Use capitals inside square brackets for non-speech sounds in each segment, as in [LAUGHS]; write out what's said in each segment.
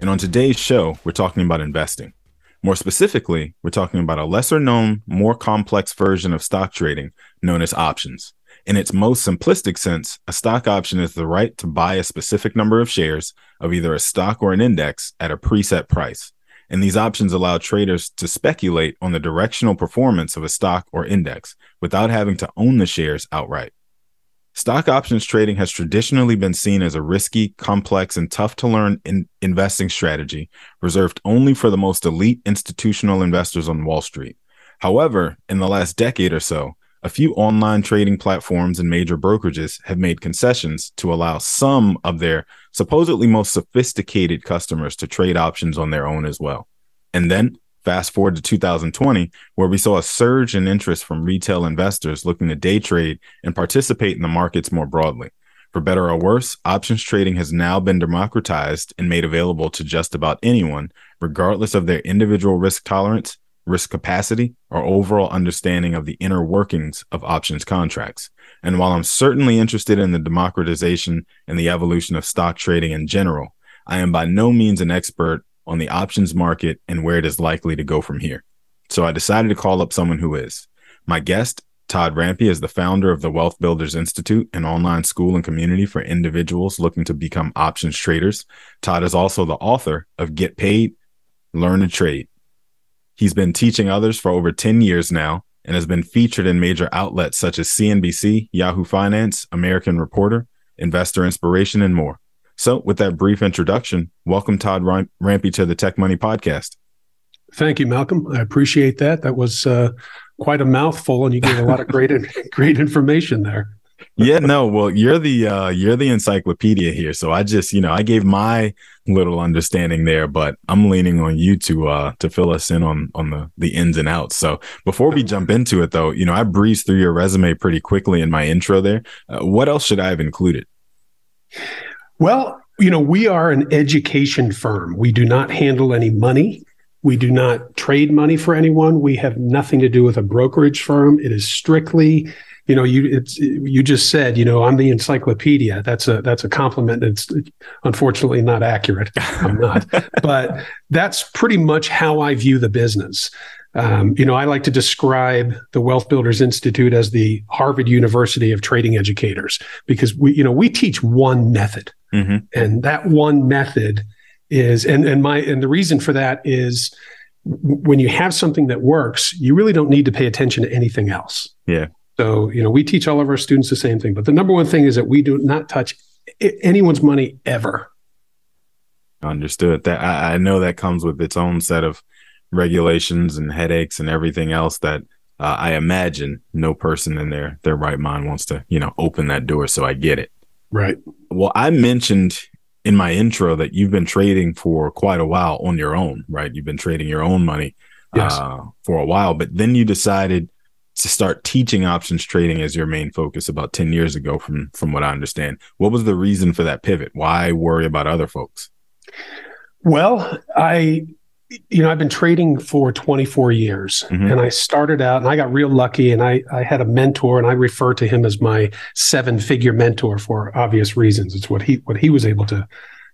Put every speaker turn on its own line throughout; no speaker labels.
And on today's show, we're talking about investing. More specifically, we're talking about a lesser known, more complex version of stock trading known as options. In its most simplistic sense, a stock option is the right to buy a specific number of shares of either a stock or an index at a preset price. And these options allow traders to speculate on the directional performance of a stock or index without having to own the shares outright. Stock options trading has traditionally been seen as a risky, complex, and tough to learn in investing strategy reserved only for the most elite institutional investors on Wall Street. However, in the last decade or so, a few online trading platforms and major brokerages have made concessions to allow some of their supposedly most sophisticated customers to trade options on their own as well. And then Fast forward to 2020, where we saw a surge in interest from retail investors looking to day trade and participate in the markets more broadly. For better or worse, options trading has now been democratized and made available to just about anyone, regardless of their individual risk tolerance, risk capacity, or overall understanding of the inner workings of options contracts. And while I'm certainly interested in the democratization and the evolution of stock trading in general, I am by no means an expert on the options market and where it is likely to go from here. So I decided to call up someone who is. My guest, Todd Rampe, is the founder of the Wealth Builders Institute, an online school and community for individuals looking to become options traders. Todd is also the author of Get Paid, Learn to Trade. He's been teaching others for over 10 years now and has been featured in major outlets such as CNBC, Yahoo Finance, American Reporter, Investor Inspiration, and more. So, with that brief introduction, welcome Todd Rampe to the Tech Money Podcast.
Thank you, Malcolm. I appreciate that. That was uh, quite a mouthful, and you gave a lot of [LAUGHS] great, great information there.
yeah, no. Well, you're the uh, you're the encyclopedia here, so I just you know I gave my little understanding there, but I'm leaning on you to uh, to fill us in on on the the ins and outs. So before we jump into it, though, you know I breezed through your resume pretty quickly in my intro there. Uh, what else should I have included?
Well, you know, we are an education firm. We do not handle any money. We do not trade money for anyone. We have nothing to do with a brokerage firm. It is strictly, you know, you it's you just said, you know, I'm the encyclopedia. That's a that's a compliment. It's unfortunately not accurate. I'm not, [LAUGHS] but that's pretty much how I view the business. Um, you know, I like to describe the Wealth Builders Institute as the Harvard University of trading educators because we, you know, we teach one method. Mm-hmm. And that one method is, and, and my, and the reason for that is when you have something that works, you really don't need to pay attention to anything else.
Yeah.
So, you know, we teach all of our students the same thing, but the number one thing is that we do not touch anyone's money ever.
Understood. That I, I know that comes with its own set of regulations and headaches and everything else that uh, I imagine no person in their their right mind wants to, you know, open that door. So I get it.
Right.
Well, I mentioned in my intro that you've been trading for quite a while on your own, right? You've been trading your own money yes. uh, for a while, but then you decided to start teaching options trading as your main focus about 10 years ago from from what I understand. What was the reason for that pivot? Why worry about other folks?
Well, I you know, I've been trading for 24 years mm-hmm. and I started out and I got real lucky and I, I had a mentor and I refer to him as my seven figure mentor for obvious reasons. It's what he, what he was able to,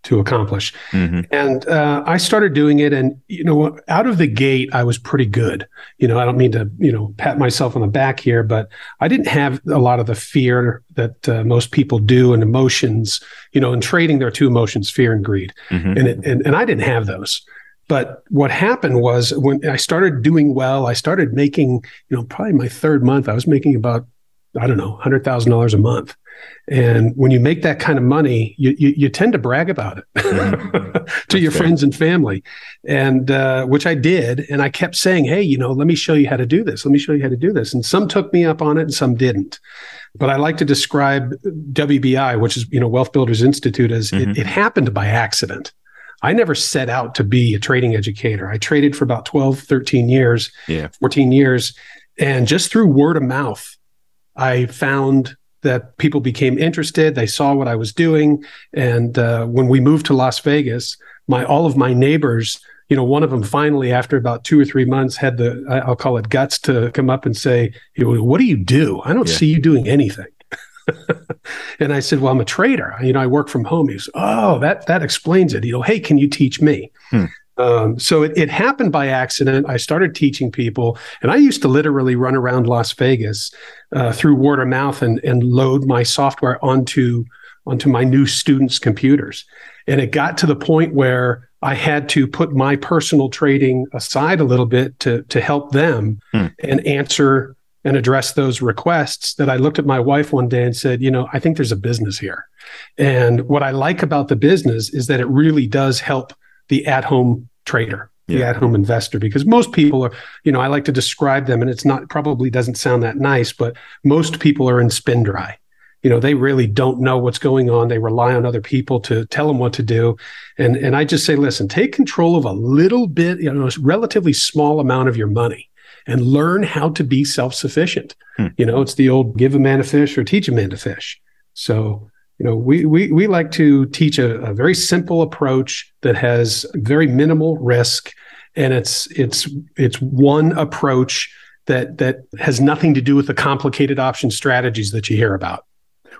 to accomplish. Mm-hmm. And uh, I started doing it. And, you know, out of the gate, I was pretty good. You know, I don't mean to, you know, pat myself on the back here, but I didn't have a lot of the fear that uh, most people do and emotions. You know, in trading, there are two emotions, fear and greed. Mm-hmm. And, it, and, and I didn't have those. But what happened was when I started doing well, I started making, you know, probably my third month, I was making about, I don't know, $100,000 a month. And when you make that kind of money, you, you, you tend to brag about it [LAUGHS] mm-hmm. to your fair. friends and family. And uh, which I did. And I kept saying, hey, you know, let me show you how to do this. Let me show you how to do this. And some took me up on it and some didn't. But I like to describe WBI, which is, you know, Wealth Builders Institute, as mm-hmm. it, it happened by accident. I never set out to be a trading educator. I traded for about 12, 13 years,
yeah.
14 years. And just through word of mouth, I found that people became interested. They saw what I was doing. And uh, when we moved to Las Vegas, my all of my neighbors you know, one of them finally, after about two or three months, had the I'll call it guts to come up and say, "What do you do? I don't yeah. see you doing anything." [LAUGHS] and I said, "Well, I'm a trader. You know, I work from home." He goes, "Oh, that that explains it." You know, hey, can you teach me? Hmm. Um, so it, it happened by accident. I started teaching people, and I used to literally run around Las Vegas uh, through word of mouth and and load my software onto onto my new students' computers. And it got to the point where I had to put my personal trading aside a little bit to to help them hmm. and answer and address those requests that I looked at my wife one day and said, you know, I think there's a business here. And what I like about the business is that it really does help the at-home trader, yeah. the at-home investor because most people are, you know, I like to describe them and it's not probably doesn't sound that nice, but most people are in spin dry you know they really don't know what's going on they rely on other people to tell them what to do and and i just say listen take control of a little bit you know a relatively small amount of your money and learn how to be self-sufficient hmm. you know it's the old give a man a fish or teach a man to fish so you know we we, we like to teach a, a very simple approach that has very minimal risk and it's it's it's one approach that that has nothing to do with the complicated option strategies that you hear about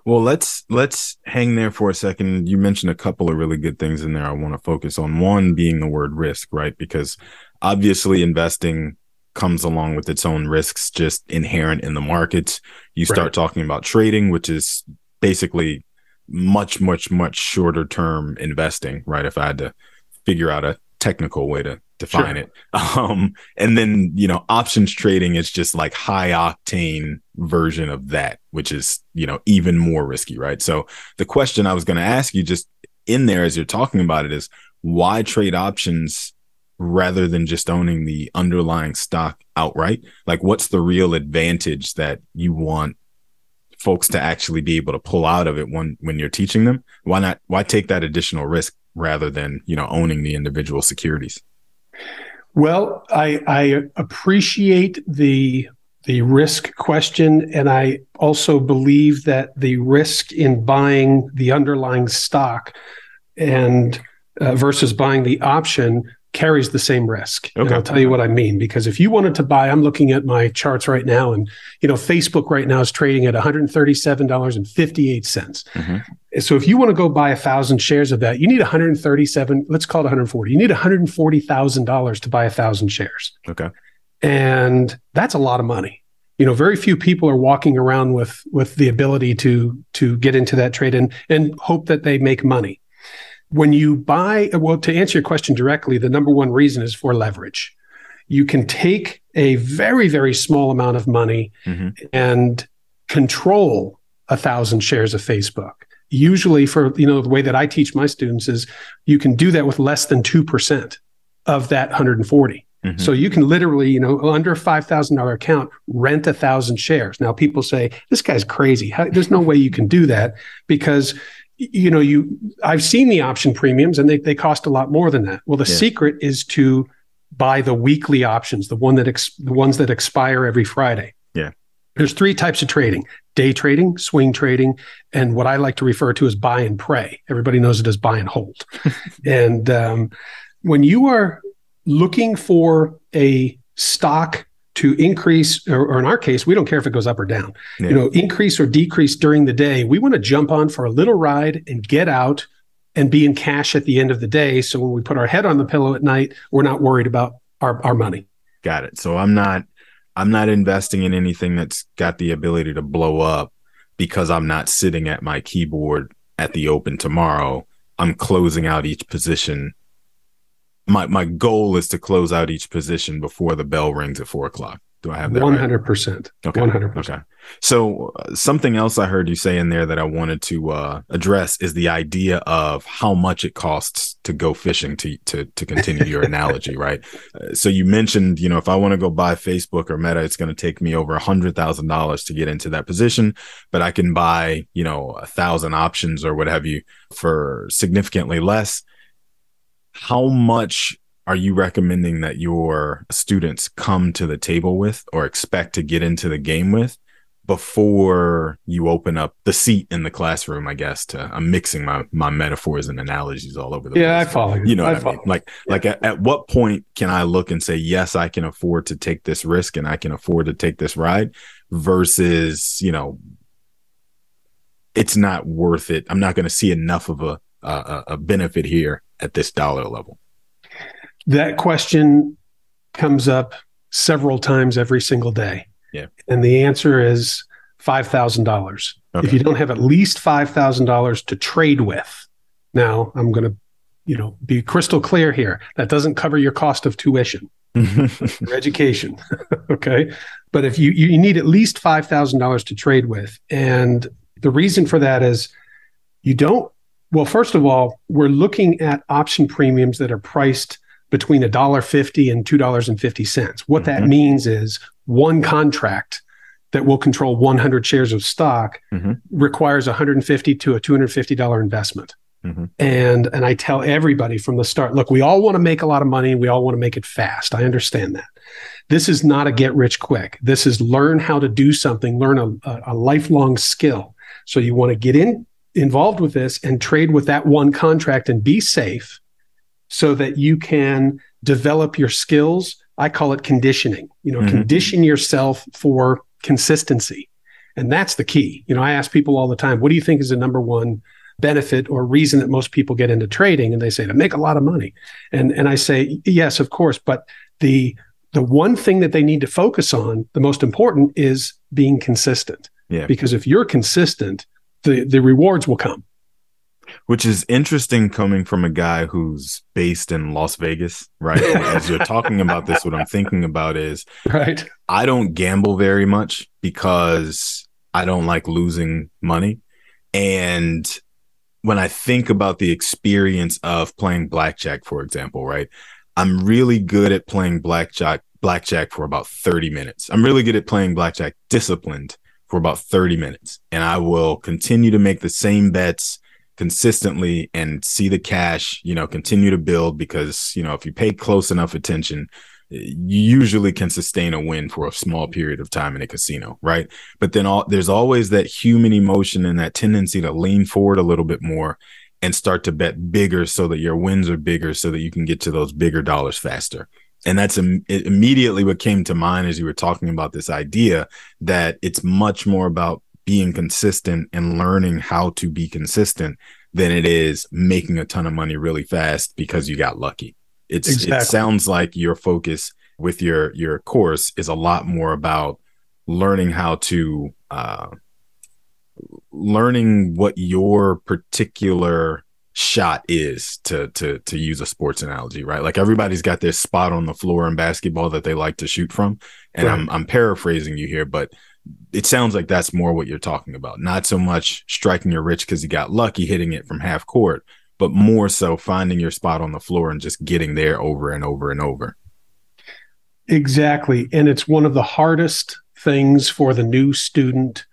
well, let's let's hang there for a second. You mentioned a couple of really good things in there. I want to focus on one being the word risk, right? Because obviously investing comes along with its own risks just inherent in the markets. You start right. talking about trading, which is basically much, much, much shorter term investing, right? If I had to figure out a technical way to define sure. it. [LAUGHS] Um, and then, you know, options trading is just like high octane version of that, which is, you know, even more risky, right? So the question I was going to ask you just in there as you're talking about it is why trade options rather than just owning the underlying stock outright? Like, what's the real advantage that you want folks to actually be able to pull out of it when when you're teaching them? Why not? Why take that additional risk rather than you know owning the individual securities?
Well, I, I appreciate the the risk question, and I also believe that the risk in buying the underlying stock and uh, versus buying the option carries the same risk. Okay. And I'll tell you what I mean because if you wanted to buy, I'm looking at my charts right now, and you know, Facebook right now is trading at $137.58. Mm-hmm. So if you want to go buy a thousand shares of that, you need 137, let's call it 140. You need $140,000 to buy a thousand shares.
Okay.
And that's a lot of money. You know, very few people are walking around with with the ability to to get into that trade and and hope that they make money when you buy, well, to answer your question directly, the number one reason is for leverage. You can take a very, very small amount of money mm-hmm. and control a thousand shares of Facebook. Usually, for you know, the way that I teach my students is you can do that with less than two percent of that 140. Mm-hmm. So you can literally, you know, under a five thousand dollar account, rent a thousand shares. Now people say this guy's crazy. How, there's no way you can do that because you know you i've seen the option premiums and they, they cost a lot more than that. Well the yeah. secret is to buy the weekly options the one that ex, the ones that expire every friday.
Yeah.
There's three types of trading day trading swing trading and what i like to refer to as buy and pray. Everybody knows it as buy and hold. [LAUGHS] And um, when you are looking for a stock to increase, or, or, in our case, we don't care if it goes up or down, yeah. you know, increase or decrease during the day. We want to jump on for a little ride and get out and be in cash at the end of the day. So when we put our head on the pillow at night, we're not worried about our, our money.
Got it. So I'm not, I'm not investing in anything that's got the ability to blow up because I'm not sitting at my keyboard at the open tomorrow. I'm closing out each position my my goal is to close out each position before the bell rings at four o'clock. Do I have that?
One hundred percent.
Okay. One hundred percent. Okay. So uh, something else I heard you say in there that I wanted to uh, address is the idea of how much it costs to go fishing. To to to continue your [LAUGHS] analogy, right? Uh, so you mentioned, you know, if I want to go buy Facebook or Meta, it's going to take me over a hundred thousand dollars to get into that position, but I can buy, you know, a thousand options or what have you for significantly less how much are you recommending that your students come to the table with or expect to get into the game with before you open up the seat in the classroom, I guess, to I'm mixing my my metaphors and analogies all over the
yeah,
place.
Yeah i follow you.
You know
I
what I mean?
follow.
Like like at, at what point can I look and say, yes, I can afford to take this risk and I can afford to take this ride versus, you know, it's not worth it. I'm not going to see enough of a, a a benefit here at this dollar level.
That question comes up several times every single day.
Yeah.
And the answer is $5,000.
Okay.
If you don't have at least $5,000 to trade with. Now, I'm going to, you know, be crystal clear here. That doesn't cover your cost of tuition, [LAUGHS] your education. [LAUGHS] okay? But if you you need at least $5,000 to trade with and the reason for that is you don't well first of all, we're looking at option premiums that are priced between $1.50 and $2.50. What that
Mhm.
means is one contract that will control 100 shares of stock
Mhm.
requires 150 to a $250 investment.
Mhm.
And and I tell everybody from the start, look, we all want to make a lot of money, we all want to make it fast. I understand that. This is not a get rich quick. This is learn how to do something, learn a, a, a lifelong skill. So you want to get in involved with this and trade with that one contract and be safe so that you can develop your skills. I call it conditioning. You know,
Mhm.
condition yourself for consistency. And that's the key. You know, I ask people all the time, what do you think is the number one benefit or reason that most people get into trading? And they say to make a lot of money. And and I say, yes, of course, but the the one thing that they need to focus on, the most important is being consistent.
Yeah.
Because if you're consistent, the the rewards will come.
Which is interesting coming from a guy who's based in Las Vegas, right? As you're [LAUGHS] talking about this, what I'm thinking about is
Right.
I don't gamble very much because I don't like losing money. And when I think about the experience of playing blackjack, for example, right? I'm really good at playing blackjack blackjack for about 30 minutes. I'm really good at playing blackjack disciplined for about 30 minutes. And I will continue to make the same bets consistently and see the cash, you know, continue to build because, you know, if you pay close enough attention, you usually can sustain a win for a small period of time in a casino, right? But then all, there's always that human emotion and that tendency to lean forward a little bit more and start to bet bigger so that your wins are bigger so that you can get to those bigger dollars faster. And that's Im- immediately what came to mind as you were talking about this idea that it's much more about being consistent and learning how to be consistent than it is making a ton of money really fast because you got lucky. It's it sounds like your focus with your your course is a lot more about learning how to uh learning what your particular shot is to to to use a sports analogy right? Like everybody's got their spot on the floor in basketball that they like to shoot from. And I'm I'm paraphrasing you here but it sounds like that's more what you're talking about. Not so much striking your rich cuz you got lucky hitting it from half court but more so finding your spot on the floor and just getting there over and over and over.
Exactly. And it's one of the hardest things for the new student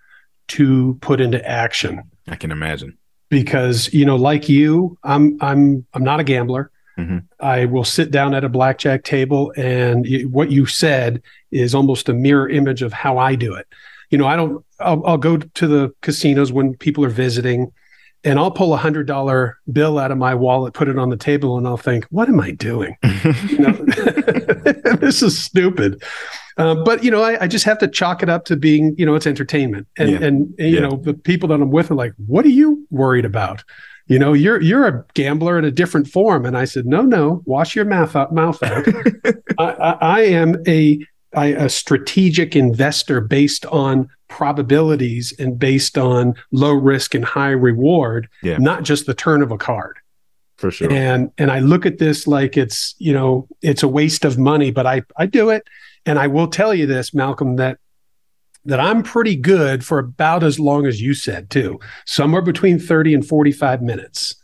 to put into action.
I can imagine
because, you know, like you, I'm I'm I'm not a gambler.
Mhm.
I will sit down at a blackjack table and y- what you said is almost a mirror image of how I do it. You know, I don't I'll, I'll go to the casinos when people are visiting and I'll pull a hundred dollar bill out of my wallet, put it on the table, and I'll think, what am I doing? [LAUGHS] know, [LAUGHS] this is stupid. Uh, but you know, I, I just have to chalk it up to being, you know, it's entertainment, and
Yeah.
and, and, you
Yeah.
know, the people that I'm with are like, "What are you worried about?" You know, you're you're a gambler in a different form, and I said, "No, no, wash your mouth out. Mouth out. [LAUGHS] I, I, I am a I, a strategic investor based on probabilities and based on low risk and high reward,
Yeah.
not just the turn of a card."
for sure
and and I look at this like it's you know it's a waste of money, but I I do it, and I will tell you this, Malcolm, that that I'm pretty good for about as long as you said too, somewhere between thirty and forty five minutes,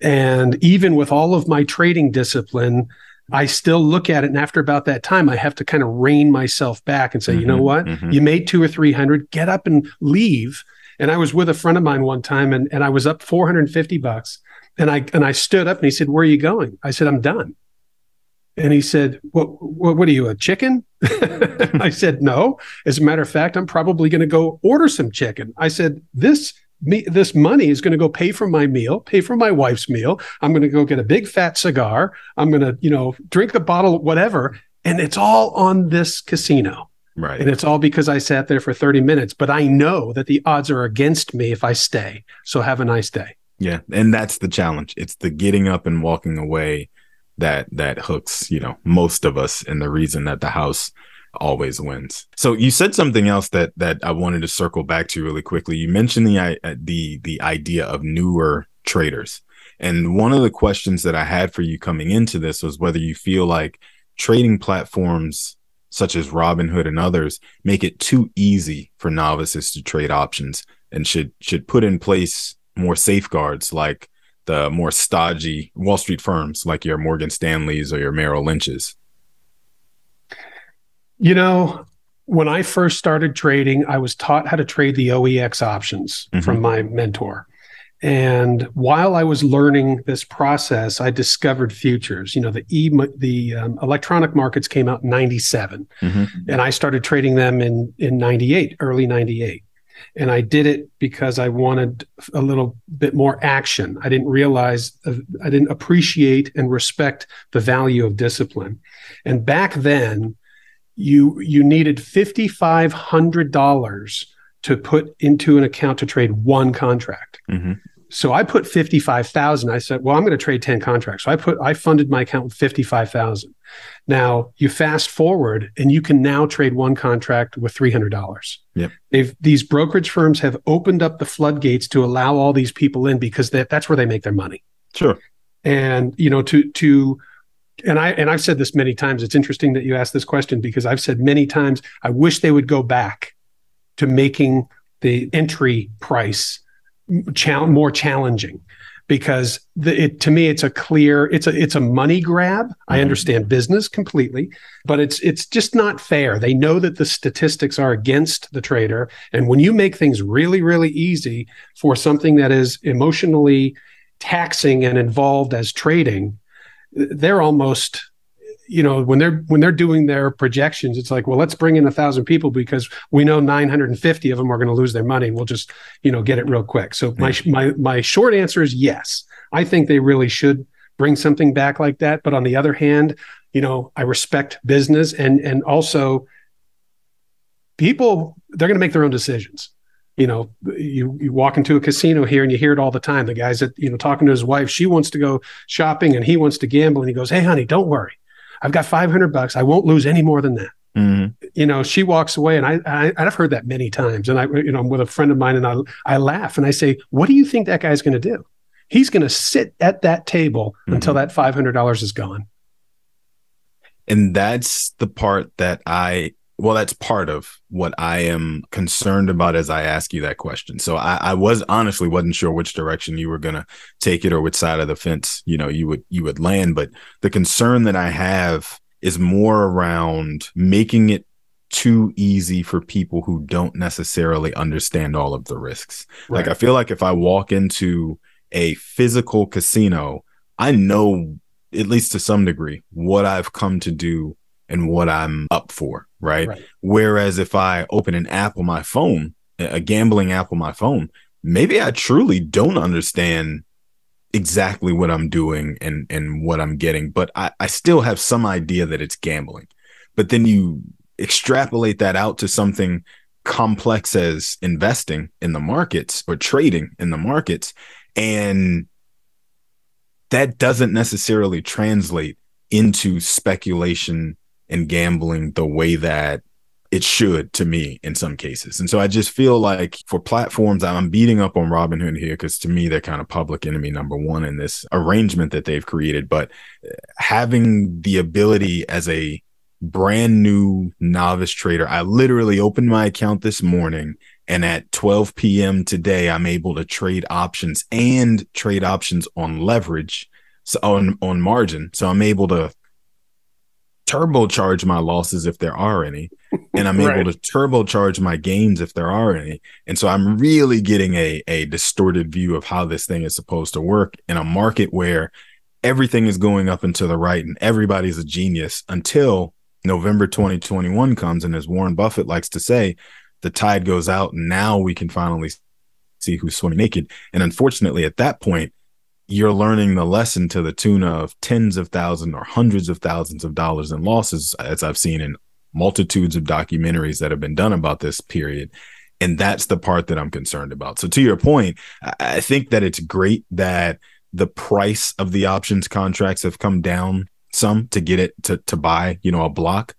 and even with all of my trading discipline. I still look at it, and after about that time, I have to kind of rein myself back and say, you know
Mhm,
what?
mhm.
You made two or three hundred, get up and leave, And I was with a friend of mine one time and, and I was up 450 bucks. And I and I stood up and he said, Where are you going? I said, I'm done. And he said, What what, what are you, a chicken? [LAUGHS] I said, No. As a matter of fact, I'm probably going to go order some chicken. I said, This me, this money is going to go pay for my meal, pay for my wife's meal. I'm going to go get a big fat cigar. I'm going to, you know, drink a bottle, whatever. And it's all on this casino.
Right.
And it's all because I sat there for 30 minutes, but I know that the odds are against me if I stay. So have a nice day.
Yeah. And that's the challenge. It's the getting up and walking away that that hooks, you know, most of us and the reason that the house always wins. So you said something else that that I wanted to circle back to really quickly. You mentioned the uh, the the idea of newer traders. And one of the questions that I had for you coming into this was whether you feel like trading platforms such as Robinhood and others make it too easy for novices to trade options and should should put in place more safeguards like the more stodgy Wall Street firms like your Morgan Stanleys or your Merrill Lynch's.
You know, when I first started trading, I was taught how to trade the OEX options mm-hmm. from my mentor. And while I was learning this process, I discovered futures. You know, the e the um, electronic markets came out in '97, mm-hmm. and I started trading them in in '98, early '98. And I did it because I wanted a little bit more action. I didn't realize, uh, I didn't appreciate and respect the value of discipline. And back then, you you needed fifty five hundred dollars to put into an account to trade one contract. Mm-hmm. So I put 55,000. I said, well, I'm going to trade 10 contracts. So I put, I funded my account with 55,000. Now you fast forward and you can now trade one contract with $300.
Yep.
They've, these brokerage firms have opened up the floodgates to allow all these people in because that, that's where they make their money.
Sure.
And, you know, to, to, and I, and I've said this many times. It's interesting that you asked this question because I've said many times, I wish they would go back to making the entry price more challenging because the, it, to me it's a clear it's a it's a money grab mm-hmm. i understand business completely but it's it's just not fair they know that the statistics are against the trader and when you make things really really easy for something that is emotionally taxing and involved as trading they're almost you know when they're when they're doing their projections it's like well let's bring in a thousand people because we know 950 of them are going to lose their money. We'll just you know get it real quick. So my my my short answer is yes. I think they really should bring something back like that. But on the other hand you know i respect business and and also people they're going to make their own decisions you know, you you walk into a casino here and you hear it all the time. The guy's that you know talking to his wife, she wants to go shopping and he wants to gamble, and he goes, "Hey, honey, don't worry. I've got 500 bucks. I won't lose any more than that. Mm-hmm. You know, she walks away, and I, I I've heard that many times. And I, you know, I'm with a friend of mine, and I I laugh and I say, "What do you think that guy's going to do? He's going to sit at that table mm-hmm. until that $500 is gone."
And that's the part that I well, that's part of what I am concerned about as I ask you that question. So I, I was honestly wasn't sure which direction you were gonna take it or which side of the fence, you know, you would you would land. But the concern that I have is more around making it too easy for people who don't necessarily understand all of the risks. Right. Like I feel like if I walk into a physical casino, I know at least to some degree what I've come to do and what I'm up for, right? right? Whereas if I open an app on my phone, a gambling app on my phone, maybe I truly don't understand exactly what I'm doing and and what I'm getting, but I, I still have some idea that it's gambling. But then you extrapolate that out to something complex as investing in the markets or trading in the markets, and that doesn't necessarily translate into speculation and gambling the way that it should to me in some cases. And so I just feel like for platforms, I'm beating up on Robinhood here because to me, they're kind of public enemy number one in this arrangement that they've created. But uh, having the ability as a brand new novice trader, I literally opened my account this morning and at 12 p.m. today, I'm able to trade options and trade options on leverage. So on, on margin. So I'm able to turbocharge my losses if there are any and I'm [LAUGHS] right. able to turbocharge my gains if there are any. And so I'm really getting a, a distorted view of how this thing is supposed to work in a market where everything is going up and to the right and everybody's a genius until November 2021 comes. And as Warren Buffett likes to say, the tide goes out and now we can finally see who's swimming naked. And unfortunately, at that point, you're learning the lesson to the tune of tens of thousands or hundreds of thousands of dollars in losses, as I've seen in multitudes of documentaries that have been done about this period. And that's the part that I'm concerned about. So, to your point, I think that it's great that the price of the options contracts have come down some to get it to, to buy, you know, a block.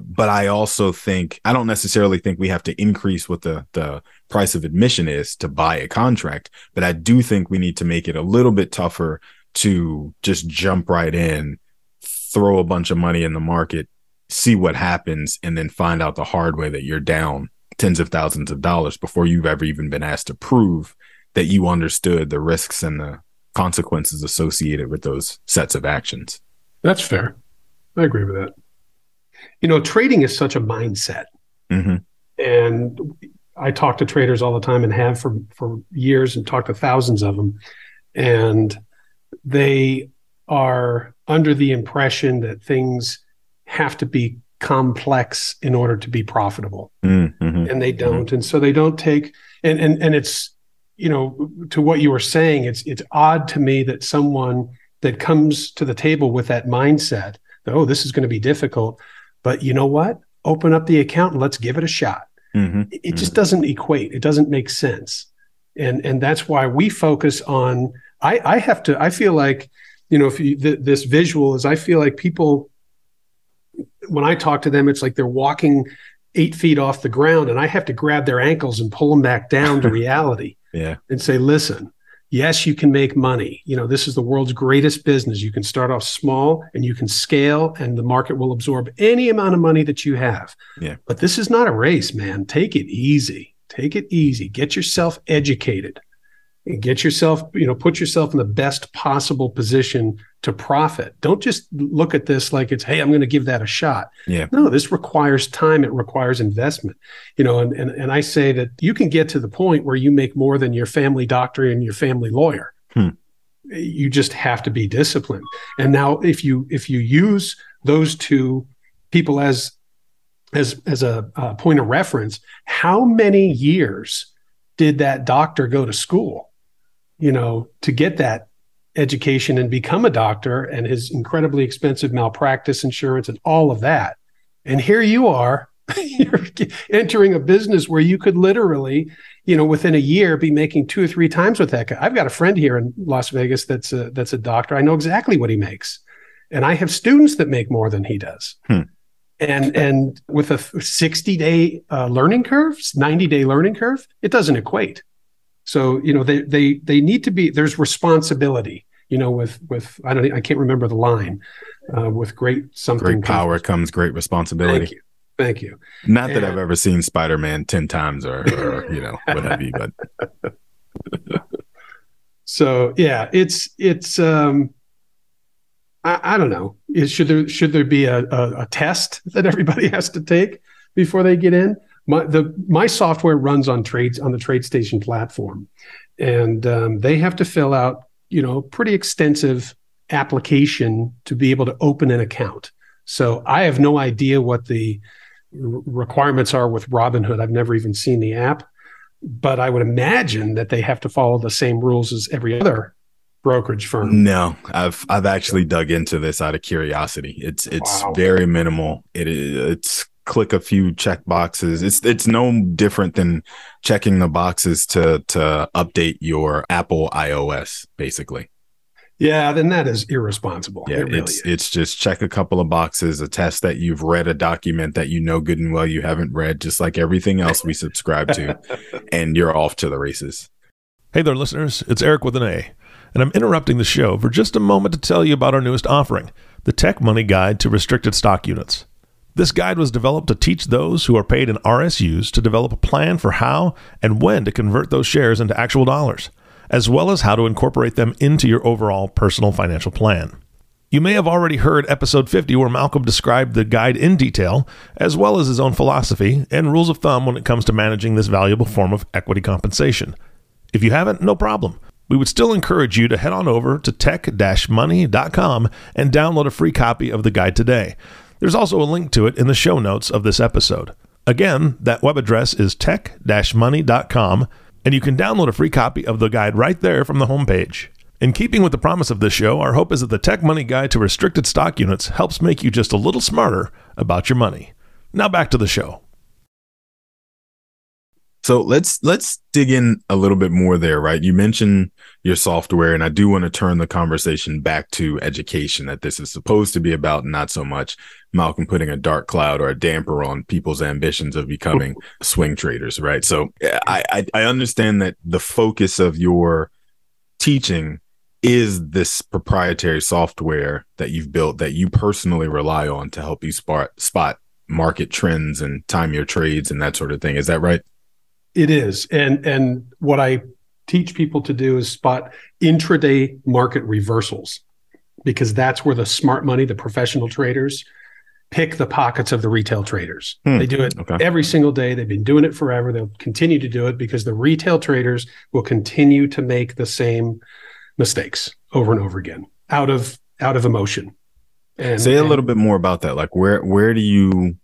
But I also think I don't necessarily think we have to increase what the the price of admission is to buy a contract, but I do think we need to make it a little bit tougher to just jump right in, throw a bunch of money in the market, see what happens, and then find out the hard way that you're down tens of thousands of dollars before you've ever even been asked to prove that you understood the risks and the consequences associated with those sets of actions.
That's fair. I agree with that. You know, trading is such a mindset. Mm-hmm. And I talk to traders all the time and have for, for years and talk to thousands of them. And they are under the impression that things have to be complex in order to be profitable. Mm-hmm. And they don't. Mm-hmm. And so they don't take and and and it's you know to what you were saying it's it's odd to me that someone that comes to the table with that mindset that, oh this is going to be difficult but you know what open up the account and let's give it a shot mm-hmm. it, it just mm-hmm. doesn't equate it doesn't make sense and and that's why we focus on i i have to i feel like you know if you th- this visual is i feel like people when i talk to them it's like they're walking eight feet off the ground and i have to grab their ankles and pull them back down to [LAUGHS] reality
yeah.
And say, listen, yes, you can make money. You know, this is the world's greatest business. You can start off small and you can scale, and the market will absorb any amount of money that you have.
Yeah.
But this is not a race, man. Take it easy. Take it easy. Get yourself educated get yourself you know put yourself in the best possible position to profit. Don't just look at this like it's hey i'm going to give that a shot.
Yeah.
No this requires time. It requires investment. You know and, and and i say that you can get to the point where you make more than your family doctor and your family lawyer. Hmm. you just have to be disciplined. And now if you if you use those two people as as as a, a point of reference how many years did that doctor go to school you know, to get that education and become a doctor and his incredibly expensive malpractice insurance and all of that. And here you are, [LAUGHS] you're entering a business where you could literally, you know, within a year be making two or three times what that guy. I've got a friend here in Las Vegas that's a that's a doctor. I know exactly what he makes. And I have students that make more than he does. Hmm. And and with a 60 day uh, learning curve, 90 day learning curve, it doesn't equate. So you know they they they need to be there's responsibility. You know, with with I don't I can't remember the line. Uh, with great something
great power comes, great responsibility.
Thank you. Thank you.
Not that I've ever seen Spider Man ten times or, or you know what have you, but [LAUGHS]
so yeah, it's it's um I, I don't know. Is, should there should there be a, a, a test that everybody [LAUGHS] has to take before they get in? My the my software runs on trades on the TradeStation platform, and um, they have to fill out you know pretty extensive application to be able to open an account. So I have no idea what the requirements are with Robinhood. I've never even seen the app, but I would imagine that they have to follow the same rules as every other brokerage firm.
No, I've I've actually dug into this out of curiosity. It's it's wow. very minimal. It is it's click a few check boxes. It's it's no different than checking the boxes to to update your Apple iOS, basically.
Yeah, then that is irresponsible.
Yeah, it really it's is. it's just check a couple of boxes, attest that you've read a document that you know good and well you haven't read, just like everything else we subscribe to, [LAUGHS] and you're off to the races.
Hey there, listeners. It's Eric with an A, and I'm interrupting the show for just a moment to tell you about our newest offering, the Tech Money Guide to Restricted Stock Units. This guide was developed to teach those who are paid in RSUs to develop a plan for how and when to convert those shares into actual dollars, as well as how to incorporate them into your overall personal financial plan. You may have already heard episode 50 where Malcolm described the guide in detail, as well as his own philosophy and rules of thumb when it comes to managing this valuable form of equity compensation. If you haven't, no problem. We would still encourage you to head on over to tech-money.com and download a free copy of the guide today. There's also a link to it in the show notes of this episode. Again, that web address is tech-money.com, and you can download a free copy of the guide right there from the homepage. In keeping with the promise of this show, our hope is that the Tech Money Guide to Restricted Stock Units helps make you just a little smarter about your money. Now back to the show.
So let's let's dig in a little bit more there, right? You mentioned your software, and I do want to turn the conversation back to education that this is supposed to be about, not so much Malcolm putting a dark cloud or a damper on people's ambitions of becoming [LAUGHS] swing traders, right? So I, I I understand that the focus of your teaching is this proprietary software that you've built that you personally rely on to help you spot spot market trends and time your trades and that sort of thing. Is that right?
It is. And and what I teach people to do is spot intraday market reversals because that's where the smart money, the professional traders, pick the pockets of the retail traders. Hmm. They do it okay. every single day. They've been doing it forever. They'll continue to do it because the retail traders will continue to make the same mistakes over and over again out of out of emotion.
And, Say a and, little bit more about that. Like where where do you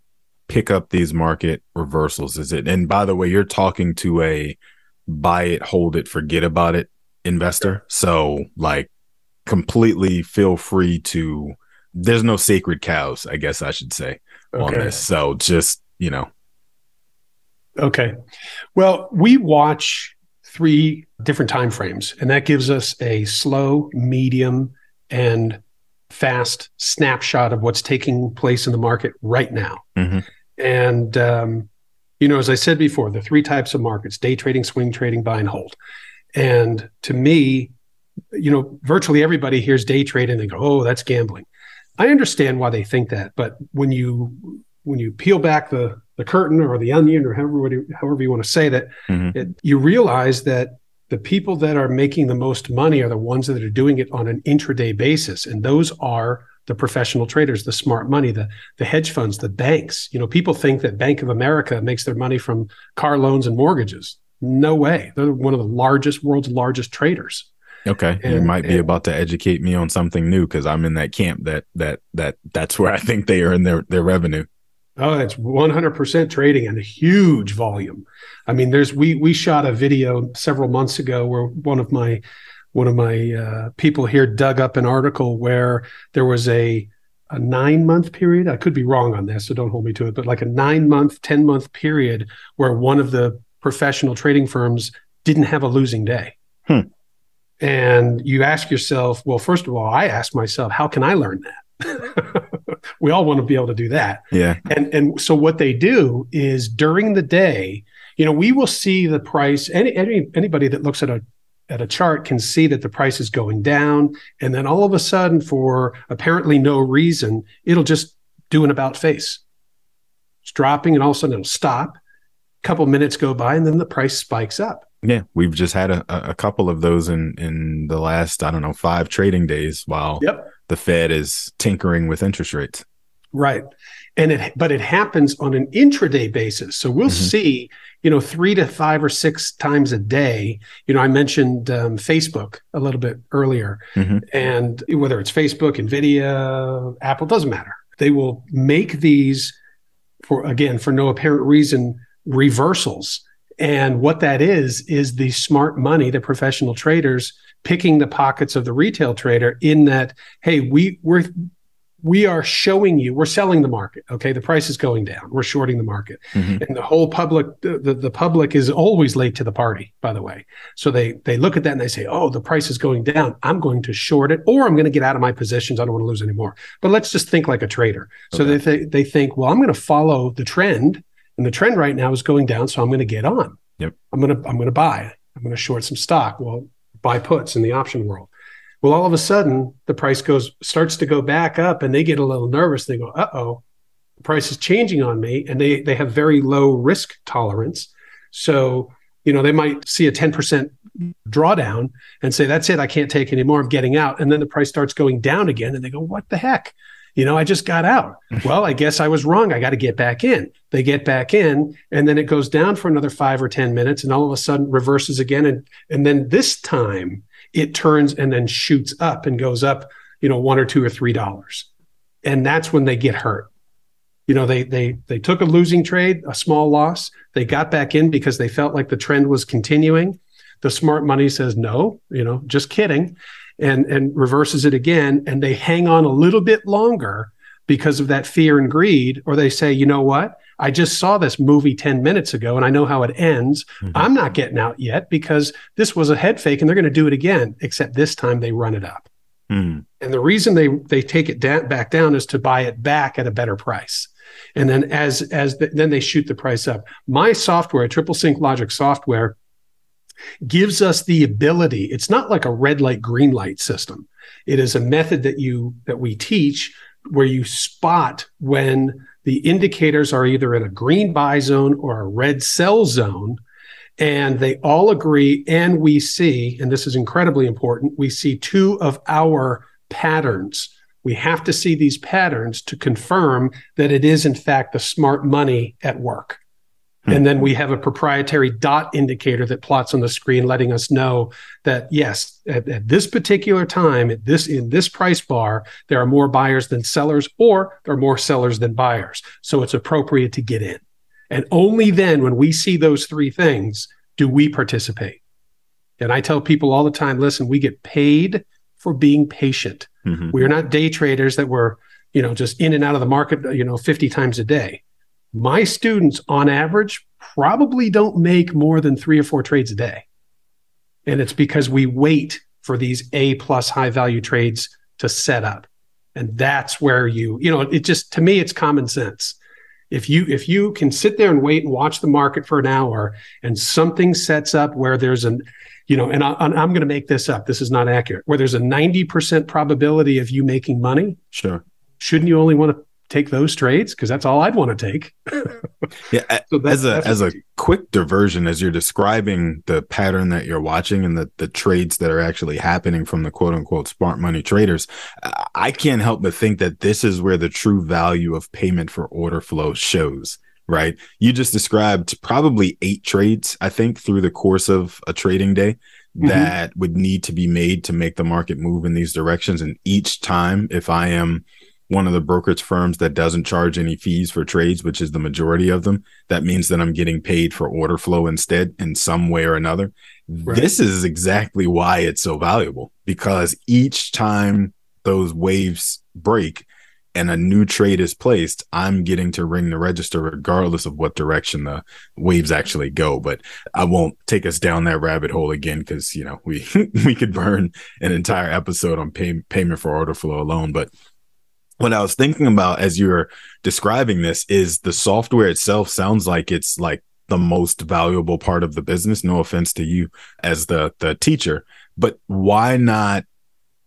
pick up these market reversals? Is it and by the way, you're talking to a buy it, hold it, forget about it investor. So like completely feel free to there's no sacred cows, I guess I should say, okay. on this. So just, you know.
Okay. Well, we watch three different time frames and that gives us a slow medium and fast snapshot of what's taking place in the market right now mm-hmm. And um, you know as i said before the three types of markets day trading swing trading buy and hold. And to me you know virtually everybody hears day trade and they go oh that's gambling. I understand why they think that but when you when you peel back the the curtain or the onion or however however you want to say that, mm-hmm. it, you realize that the people that are making the most money are the ones that are doing it on an intraday basis, and those are the professional traders, the smart money, the the hedge funds, the banks. You know, people think that Bank of America makes their money from car loans and mortgages. No way. They're one of the largest, world's largest traders.
Okay, and, you might be and, about to educate me on something new because I'm in that camp that that that that's where I think they earn their their revenue.
Oh, it's 100% trading and a huge volume. I mean, there's we we shot a video several months ago where one of my one of my uh, people here dug up an article where there was a a nine month period. I could be wrong on this, so don't hold me to it, but like a nine month, 10 month period where one of the professional trading firms didn't have a losing day. Hmm. And you ask yourself, well, first of all, I ask myself, how can I learn that? [LAUGHS] we all want to be able to do that.
Yeah.
And and so what they do is during the day, you know, we will see the price. Any, any anybody that looks at a at a chart can see that the price is going down, and then all of a sudden, for apparently no reason, it'll just do an about face. It's dropping, and all of a sudden it'll stop. A couple minutes go by, and then the price spikes up.
Yeah, we've just had a, a couple of those in in the last I don't know five trading days while yep. the Fed is tinkering with interest rates.
Right, and it but it happens on an intraday basis. So we'll mm-hmm. see, you know, three to five or six times a day. You know, I mentioned um, Facebook a little bit earlier, mm-hmm. and whether it's Facebook, Nvidia, Apple, doesn't matter. They will make these for again for no apparent reason reversals and what that is, is the smart money, the professional traders picking the pockets of the retail trader in that, hey, we, we're, we are showing you we're selling the market okay the price is going down we're shorting the market mm-hmm. and the whole public the, the public is always late to the party by the way so they they look at that and they say oh the price is going down i'm going to short it or i'm going to get out of my positions i don't want to lose anymore but let's just think like a trader so okay. they, th- they think well i'm going to follow the trend and the trend right now is going down, so I'm going to get on.
Yep.
I'm going to I'm going to buy. I'm going to short some stock. Well, buy puts in the option world. Well, all of a sudden the price goes starts to go back up, and they get a little nervous. They go, "Uh oh, the price is changing on me," and they they have very low risk tolerance. So you know, they might see a 10% drawdown and say, that's it, I can't take anymore, I'm getting out. And then the price starts going down again and they go, what the heck? You know, I just got out. [LAUGHS] well, I guess I was wrong. I got to get back in. They get back in and then it goes down for another five or 10 minutes and all of a sudden reverses again. And, and then this time it turns and then shoots up and goes up, you know, one or two or three dollars. And that's when they get hurt. You know, they they they took a losing trade, a small loss. They got back in because they felt like the trend was continuing. The smart money says no, you know, just kidding, and and reverses it again, and they hang on a little bit longer because of that fear and greed, or they say, you know what, I just saw this movie 10 minutes ago and I know how it ends. Mm-hmm. I'm not getting out yet because this was a head fake and they're going to do it again, except this time they run it up. Mm-hmm. And the reason they they take it da- back down is to buy it back at a better price. And then as as the, then they shoot the price up. My software, Triple Sync Logic software, gives us the ability. It's not like a red light green light system. It is a method that you that we teach where you spot when the indicators are either in a green buy zone or a red sell zone and they all agree and we see and this is incredibly important we see two of our patterns we have to see these patterns to confirm that it is in fact the smart money at work. And then we have a proprietary dot indicator that plots on the screen letting us know that yes at, at, this particular time at this in this price bar there are more buyers than sellers or there are more sellers than buyers so it's appropriate to get in and only then, when we see those three things, do we participate. And I tell people all the time listen, we get paid for being patient. Mm-hmm. We are not day traders that were, you know, just in and out of the market, you know, 50 times a day. My students, on average, probably don't make more than three or four trades a day. And it's because we wait for these A plus high value trades to set up. And that's where you, you know, it just, to me, it's common sense. If you if you can sit there and wait and watch the market for an hour and something sets up where there's an you know and I, am going to make this up. This is not accurate. Where there's a 90% probability of you making money.
Sure.
Shouldn't you only want to take those trades because that's all I'd want to take. [LAUGHS]
yeah, so as a as a quick diversion, as you're describing the pattern that you're watching and the the trades that are actually happening from the quote unquote smart money traders, I can't help but think that this is where the true value of payment for order flow shows. Right, you just described probably eight trades, I think, through the course of a trading day mm-hmm. that would need to be made to make the market move in these directions. And each time, if I am one of the brokerage firms that doesn't charge any fees for trades, which is the majority of them, that means that I'm getting paid for order flow instead in some way or another. Right. This is exactly why it's so valuable because each time those waves break and a new trade is placed, I'm getting to ring the register regardless of what direction the waves actually go. But I won't take us down that rabbit hole again because you know we [LAUGHS] we could burn an entire episode on pay, payment for order flow alone. But what I was thinking about as you were describing this is the software itself sounds like it's like the most valuable part of the business. No offense to you as the the teacher, but why not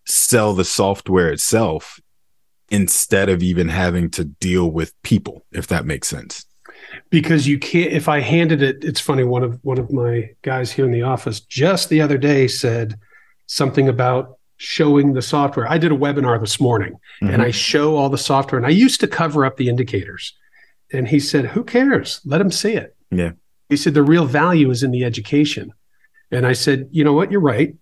sell the software itself instead of even having to deal with people, if that makes sense?
Because you can't. If I handed it, it's funny. One of one of my guys here in the office just the other day said something about showing the software. I did a webinar this morning mm-hmm. and I show all the software and I used to cover up the indicators. And he said, Who cares? Let them see it.
Yeah.
He said, The real value is in the education. And I said, You know what? You're right.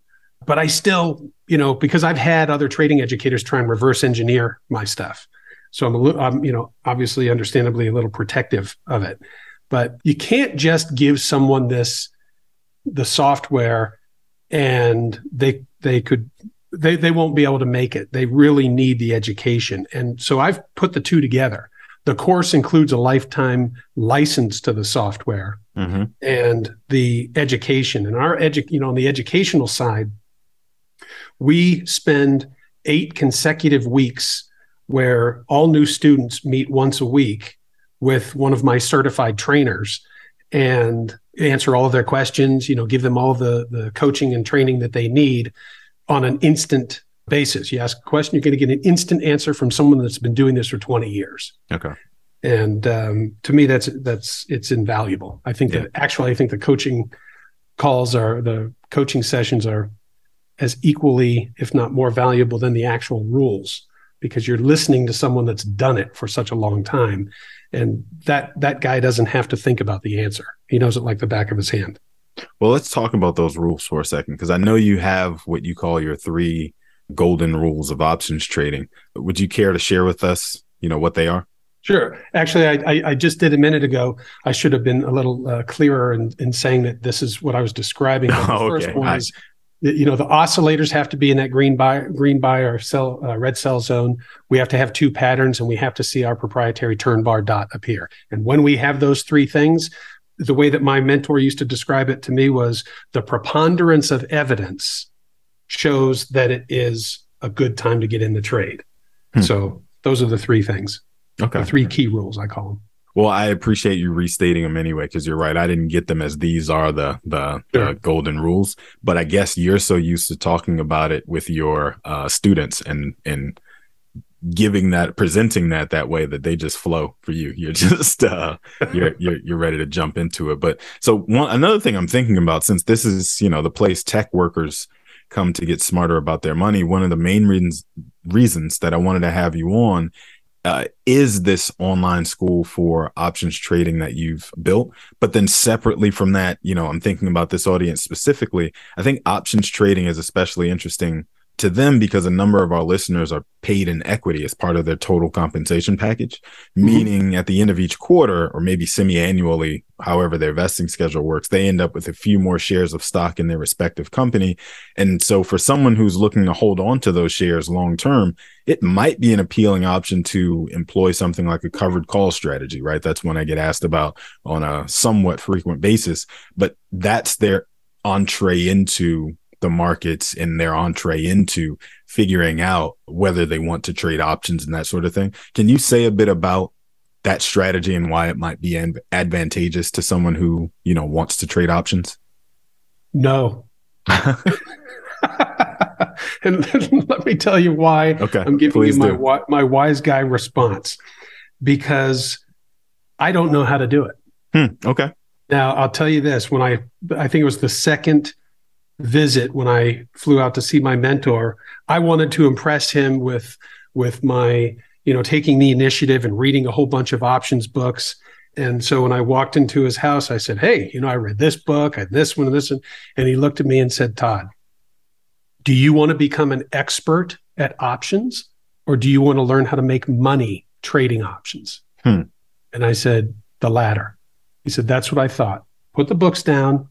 But I still, you know, because I've had other trading educators try and reverse engineer my stuff. So I'm a little, I'm, you know, obviously, understandably, a little protective of it. But you can't just give someone this, the software, and they they could they, they won't be able to make it. They really need the education. And so I've put the two together. The course includes a lifetime license to the software mm-hmm. and the education. And our edu- you know, on the educational side, we spend eight consecutive weeks where all new students meet once a week with one of my certified trainers and answer all of their questions, you know, give them all the the coaching and training that they need on an instant basis. You ask a question, you're going to get an instant answer from someone that's been doing this for 20 years.
Okay.
And um, to me, that's that's it's invaluable. I think yeah. that actually, I think the coaching calls are the coaching sessions are as equally, if not more valuable than the actual rules because you're listening to someone that's done it for such a long time. And that that guy doesn't have to think about the answer. He knows it like the back of his hand.
Well, let's talk about those rules for a second because I know you have what you call your three golden rules of options trading. Would you care to share with us, you know, what they are?
Sure. Actually, I, I, I just did a minute ago. I should have been a little uh, clearer in, in saying that this is what I was describing. [LAUGHS]
The oh, first
one is, you know, the oscillators have to be in that green buy, green buy or sell, uh, red sell zone. We have to have two patterns, and we have to see our proprietary turn bar dot appear. And when we have those three things, the way that my mentor used to describe it to me was the preponderance of evidence shows that it is a good time to get in the trade. Hmm. So those are the three things.
Okay.
The three key rules I call them.
Well, I appreciate you restating them anyway, because you're right. I didn't get them as these are the the, sure. the, golden rules, but I guess you're so used to talking about it with your uh, students and and giving that presenting that that way that they just flow for you. You're [LAUGHS] just uh, you're [LAUGHS] you're you're ready to jump into it. But so one another thing I'm thinking about since this is you know the place tech workers come to get smarter about their money. One of the main reasons reasons that I wanted to have you on uh, is this online school for options trading that you've built. But then separately from that, you know, I'm thinking about this audience specifically. I think options trading is especially interesting to them because a number of our listeners are paid in equity as part of their total compensation package, mm-hmm. meaning at the end of each quarter or maybe semi-annually, however their vesting schedule works, they end up with a few more shares of stock in their respective company. And so for someone who's looking to hold on to those shares long term, it might be an appealing option to employ something like a covered call strategy, right? That's one I get asked about on a somewhat frequent basis, but that's their entree into the markets in their entree into figuring out whether they want to trade options and that sort of thing. Can you say a bit about that strategy and why it might be advantageous to someone who, you know, wants to trade options?
No. [LAUGHS] [LAUGHS] and let me tell you why
okay,
I'm giving you my do. my wise guy response because I don't know how to do it.
Hmm, okay.
Now I'll tell you this: when I I think it was the second visit when I flew out to see my mentor, I wanted to impress him with with my, you know, taking the initiative and reading a whole bunch of options books. And so when I walked into his house, I said, Hey, you know, I read this book, I this one and this one. And he looked at me and said, Todd, do you want to become an expert at options or do you want to learn how to make money trading options?
Hmm.
And I said, the latter. He said, that's what I thought. Put the books down,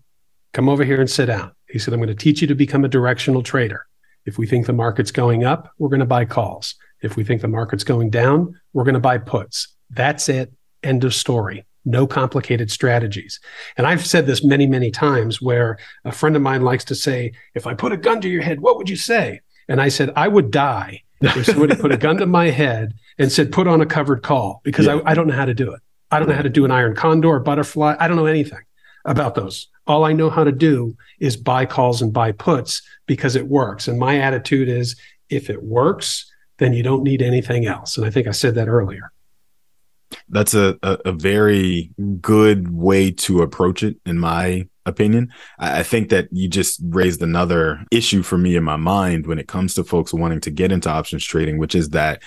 come over here and sit down. He said, I'm going to teach you to become a directional trader. If we think the market's going up, we're going to buy calls. If we think the market's going down, we're going to buy puts. That's it. End of story. No complicated strategies. And I've said this many, many times where a friend of mine likes to say, if I put a gun to your head, what would you say? And I said, I would die if somebody put a gun to my head and said, put on a covered call because yeah. I, I don't know how to do it. I don't know how to do an iron condor or butterfly. I don't know anything about those. All I know how to do is buy calls and buy puts because it works. And my attitude is if it works, then you don't need anything else. And I think I said that earlier.
That's a, a, a very good way to approach it, in my opinion. I think that you just raised another issue for me in my mind when it comes to folks wanting to get into options trading, which is that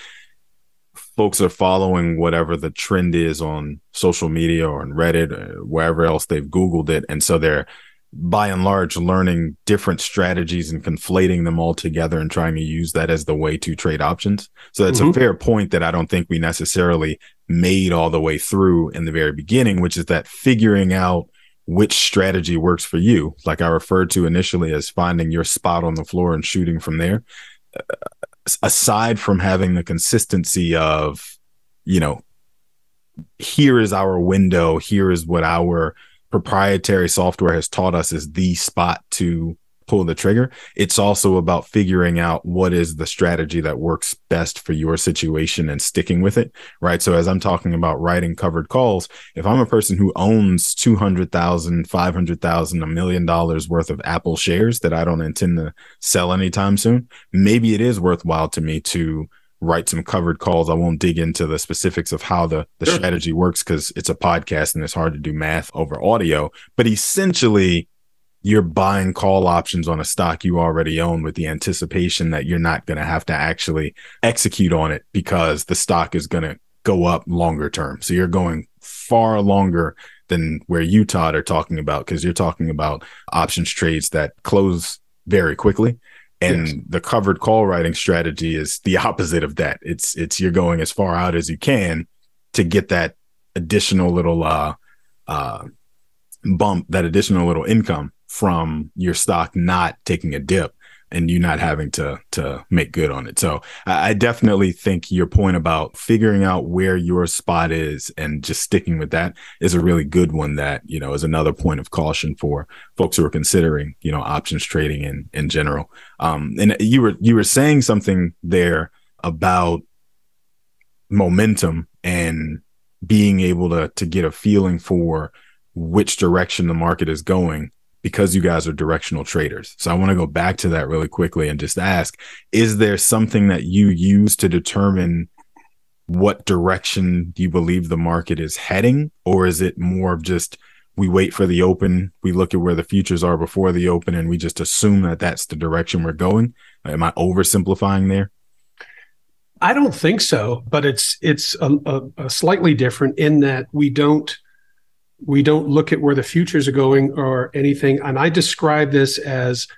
folks are following whatever the trend is on social media or on Reddit, or wherever else they've Googled it. And so they're by and large learning different strategies and conflating them all together and trying to use that as the way to trade options. So that's mm-hmm. a fair point that I don't think we necessarily made all the way through in the very beginning, which is that figuring out which strategy works for you, like I referred to initially as finding your spot on the floor and shooting from there aside from having the consistency of, you know, here is our window, here is what our proprietary software has taught us is the spot to pull the trigger. It's also about figuring out what is the strategy that works best for your situation and sticking with it. Right. So as I'm talking about writing covered calls, if I'm a person who owns 200,000, 500,000, a million dollars worth of Apple shares that I don't intend to sell anytime soon, maybe it is worthwhile to me to write some covered calls. I won't dig into the specifics of how the, the sure. strategy works because it's a podcast and it's hard to do math over audio. But essentially, you're buying call options on a stock you already own with the anticipation that you're not going to have to actually execute on it because the stock is going to go up longer term. So you're going far longer than where you Todd are talking about because you're talking about options trades that close very quickly and yes. the covered call writing strategy is the opposite of that it's it's you're going as far out as you can to get that additional little uh uh bump that additional little income from your stock not taking a dip and you not having to to make good on it. So I definitely think your point about figuring out where your spot is and just sticking with that is a really good one that, you know, is another point of caution for folks who are considering, you know, options trading in in general. Um and you were you were saying something there about momentum and being able to to get a feeling for which direction the market is going because you guys are directional traders. So I want to go back to that really quickly and just ask is there something that you use to determine what direction you believe the market is heading? Or is it more of just we wait for the open, we look at where the futures are before the open, and we just assume that that's the direction we're going? Am I oversimplifying there?
I don't think so, but it's it's a, a, a slightly different in that we don't we don't look at where the futures are going or anything. And i describe this as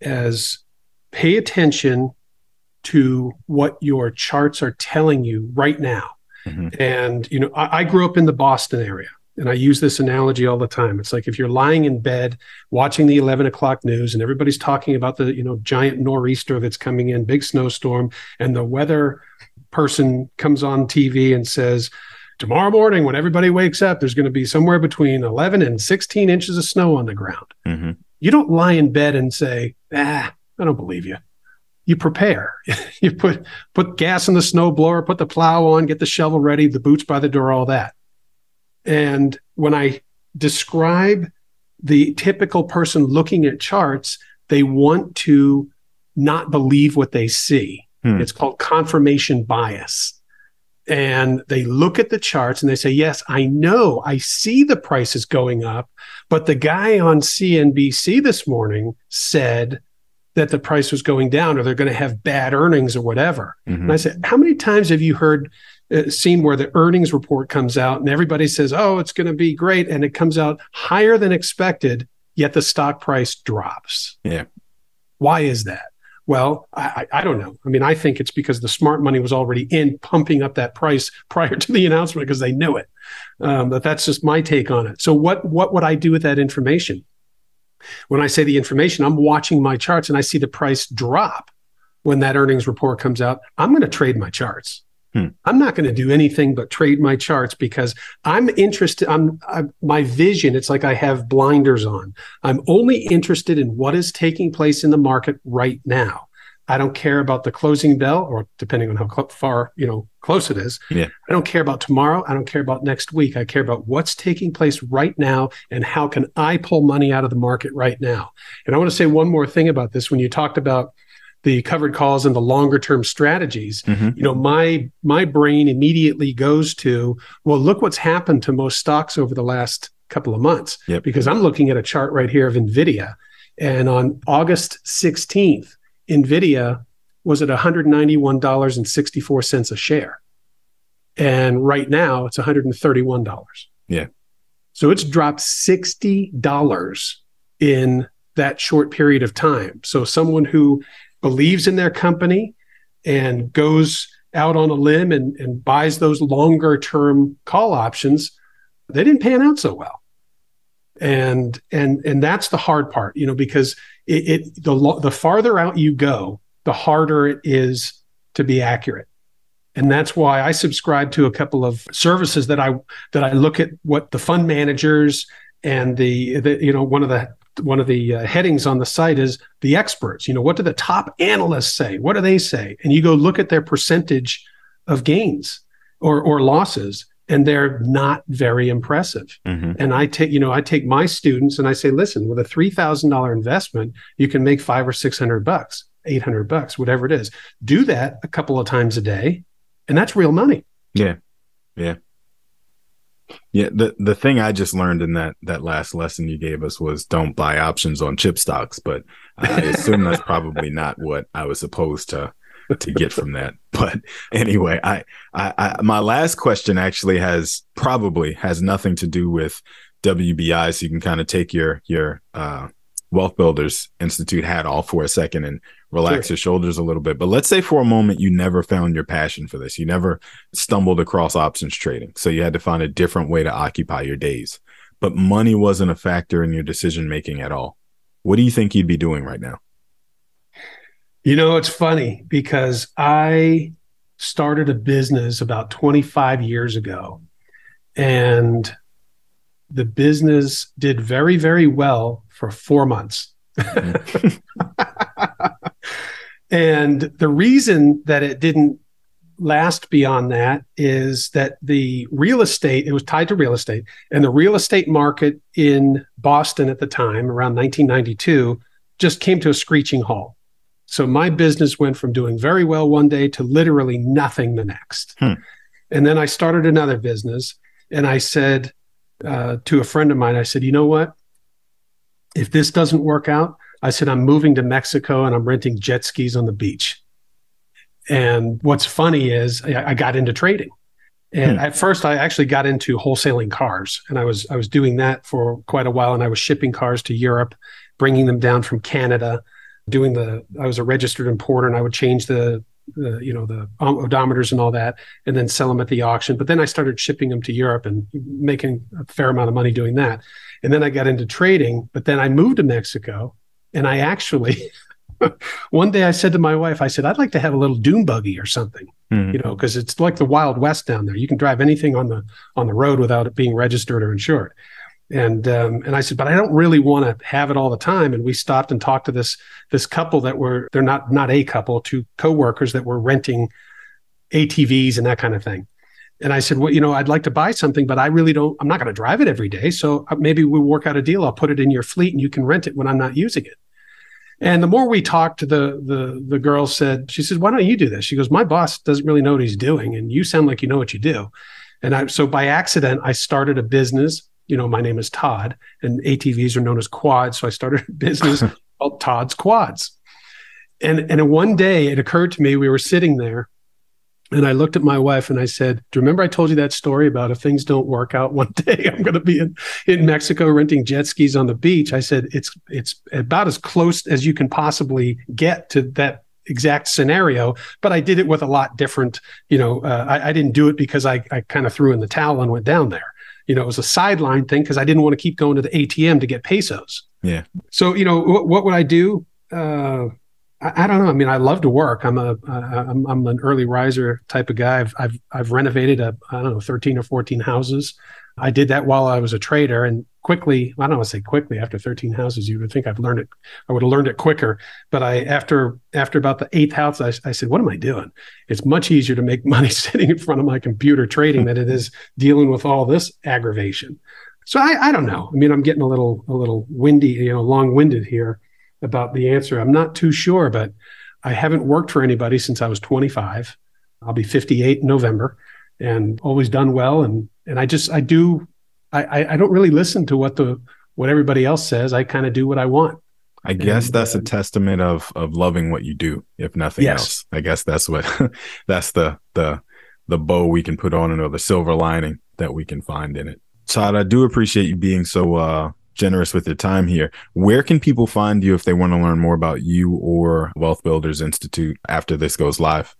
as pay attention to what your charts are telling you right now. Mm-hmm. and you know I, I, grew up in the boston area and i use this analogy all the time. It's like if you're lying in bed watching the 11 o'clock news and everybody's talking about the you know giant nor'easter that's coming in big snowstorm and the weather person comes on tv and says tomorrow morning when everybody wakes up there's going to be somewhere between 11 and 16 inches of snow on the ground. Mm-hmm. you don't lie in bed and say ah i don't believe you. You prepare. [LAUGHS] You put put gas in the snow blower put the plow on get the shovel ready the boots by the door all that. And when i describe the typical person looking at charts they want to not believe what they see. Hmm. it's called confirmation bias and they look at the charts and they say, Yes, I know, I see the prices going up, but the guy on CNBC this morning said that the price was going down or they're going to have bad earnings or whatever. Mm-hmm. And I said, How many times have you heard? Uh, seen where the earnings report comes out and everybody says, "Oh, it's going to be great," and it comes out higher than expected, yet the stock price drops.
Yeah,
why is that? Well, I, I, don't know. I mean, I think it's because the smart money was already in pumping up that price [LAUGHS] prior to the announcement because they knew it. Um, but that's just my take on it. So, what what would I do with that information? When I say the information, I'm watching my charts and I see the price drop when that earnings report comes out. I'm going to trade my charts. Hmm. I'm not going to do anything but trade my charts because I'm interested. I'm, I'm, my vision. It's like I have blinders on. I'm only interested in what is taking place in the market right now. I don't care about the closing bell, or depending on how cl- far you know close it is.
Yeah.
I don't care about tomorrow. I don't care about next week. I care about what's taking place right now and how can I pull money out of the market right now. And I want to say one more thing about this. When you talked about the covered calls and the longer term strategies mm-hmm. you know my my brain immediately goes to well look what's happened to most stocks over the last couple of months.
Yep.
because i'm looking at a chart right here of nvidia. And on august 16th nvidia was at $191.64 a share. And right now it's $131
yeah.
So it's dropped $60 in that short period of time. So someone who believes in their company and goes out on a limb and, and buys those longer term call options, they didn't pan out so well. And and and that's the hard part, you know, because it, it the the farther out you go, the harder it is to be accurate and that's why I subscribe to a couple of services that I that I look at what the fund managers and the, the you know one of the one of the uh, headings on the site is the experts. You know, what do the top analysts say? What do they say? And you go look at their percentage of gains or or losses, and they're not very impressive. Mm-hmm. And I take, you know, I take my students and I say, listen, with a three thousand dollar investment, you can make five or six hundred bucks, eight hundred bucks, whatever it is. Do that a couple of times a day, and that's real money.
Yeah, yeah. Yeah, the the thing I just learned in that that last lesson you gave us was don't buy options on chip stocks, but I assume that's [LAUGHS] probably not what I was supposed to to get from that. But anyway, I, I, I my last question actually has probably has nothing to do with WBI, so you can kind of take your your uh, Wealth Builders Institute hat off for a second and relax sure. your shoulders a little bit. But let's say for a moment you never found your passion for this. You never stumbled across options trading. So you had to find a different way to occupy your days. But money wasn't a factor in your decision making at all. What do you think you'd be doing right now?
You know, it's funny because I started a business about 25 years ago and the business did very, very well for four months. Mm-hmm. [LAUGHS] and the reason that it didn't last beyond that is that the real estate, it was tied to real estate, and the real estate market in Boston at the time, around 1992, just came to a screeching halt. So my business went from doing very well one day to literally nothing the next. Hmm. And then I started another business and I said uh, to a friend of mine, I said, you know what? If this doesn't work out, I said, I'm moving to Mexico and I'm renting jet skis on the beach. And what's funny is I, I got into trading. And hmm. at first I actually got into wholesaling cars and I was I was doing that for quite a while and I was shipping cars to Europe, bringing them down from Canada, doing the I was a registered importer and I would change the the you know the odometers and all that and then sell them at the auction but then i started shipping them to europe and making a fair amount of money doing that and then i got into trading but then i moved to mexico and I actually, [LAUGHS] one day I said to my wife, I said, I'd like to have a little dune buggy or something, mm-hmm. you know, because it's like the Wild West down there. You can drive anything on the on the road without it being registered or insured. And um, and I said, but I don't really want to have it all the time. And we stopped and talked to this this couple that were they're not not a couple, two coworkers that were renting ATVs and that kind of thing. And I said, well, you know, I'd like to buy something, but I really don't, I'm not going to drive it every day. So uh, maybe we'll work out a deal. I'll put it in your fleet and you can rent it when I'm not using it. And the more we talked, the the the girl said, she says, "Why don't you do this?" She goes, "My boss doesn't really know what he's doing, and you sound like you know what you do." And I so by accident, I started a business. You know, my name is Todd, and ATVs are known as quads. So I started a business [LAUGHS] called Todd's Quads. And and one day it occurred to me we were sitting there and I looked at my wife and I said, Do you remember I told you that story about if things don't work out one [LAUGHS] day, I'm going to be in, in Mexico renting jet skis on the beach? I said, It's it's about as close as you can possibly get to that exact scenario, but I did it with a lot different, you know, uh, I, I, didn't do it because I, I kind of threw in the towel and went down there. You know, it was a sideline thing because I didn't want to keep going to the ATM to get pesos.
Yeah.
So, you know, what, what would I do? Uh, I, I, don't know. I mean, I love to work. I'm a I'm, I'm an early riser type of guy. I've I've I've renovated a I don't know 13 or 14 houses. I did that while I was a trader, and quickly. I don't want to say quickly. After 13 houses, you would think I've learned it. I would have learned it quicker. But I after after about the eighth house, I, I said, "What am I doing? It's much easier to make [LAUGHS] money sitting in front of my computer trading than it is dealing with all this aggravation." So I, I don't know. I mean, I'm getting a little a little windy, you know, long winded here about the answer. I'm not too sure, but I haven't worked for anybody since I was 25. I'll be 58 in November and always done well. And, and I just, I do, I, I don't really listen to what the, what everybody else says. I kind of do what I want.
I guess and, that's uh, a testament of, of loving what you do, if nothing yes. else. I guess that's what, [LAUGHS] that's the, the, the bow we can put on it or the silver lining that we can find in it. Todd, I do appreciate you being so, uh, generous with your time here. Where can people find you if they want to learn more about you or Wealth Builders Institute after this goes live?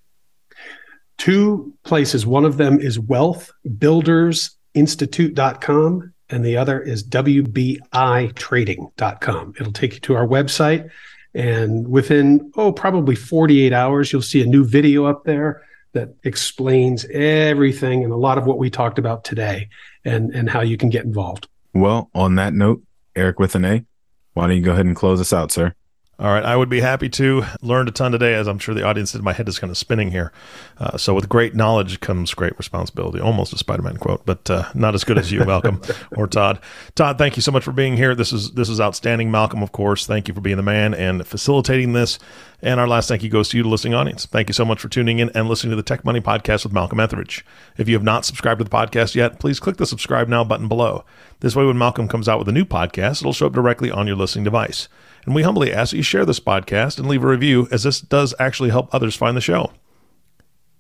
Two places. One of them is wealthbuildersinstitute.com and the other is wbitrading.com. It'll take you to our website and within oh probably 48 hours you'll see a new video up there that explains everything and a lot of what we talked about today and and how you can get involved.
Well, on that note, Eric with an A, why don't you go ahead and close us out, sir?
All right, I would be happy to. Learned a ton today, as I'm sure the audience did. My head is kind of spinning here. Uh, so, with great knowledge comes great responsibility. Almost a Spider-Man quote, but uh, not as good as you, Malcolm [LAUGHS] or Todd. Todd, thank you so much for being here. This is this is outstanding. Malcolm, of course, thank you for being the man and facilitating this. And our last thank you goes to you, the listening audience. Thank you so much for tuning in and listening to the Tech Money Podcast with Malcolm Ethridge. If you have not subscribed to the podcast yet, please click the subscribe now button below. This way, when Malcolm comes out with a new podcast, it'll show up directly on your listening device. And we humbly ask that you share this podcast and leave a review, as this does actually help others find the show.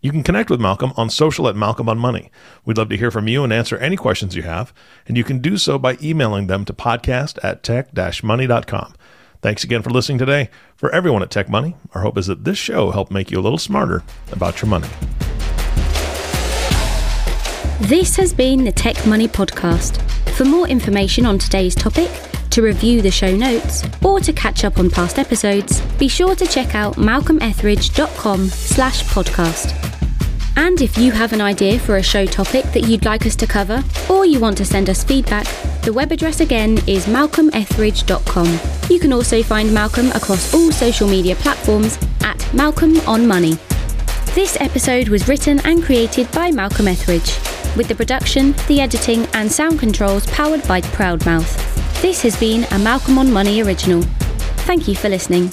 You can connect with Malcolm on social at Malcolm on Money. We'd love to hear from you and answer any questions you have, and you can do so by emailing them to podcast at tech-money.com. Thanks again for listening today. For everyone at Tech Money, our hope is that this show helped make you a little smarter about your money.
This has been the Tech Money Podcast. For more information on today's topic, to review the show notes, or to catch up on past episodes, be sure to check out malcolmethridge.com slash podcast. And if you have an idea for a show topic that you'd like us to cover, or you want to send us feedback, the web address again is malcolmethridge.com. You can also find Malcolm across all social media platforms at Malcolm on Money. This episode was written and created by Malcolm Ethridge, with the production, the editing, and sound controls powered by Proudmouth. This has been a Malcolm on Money original. Thank you for listening.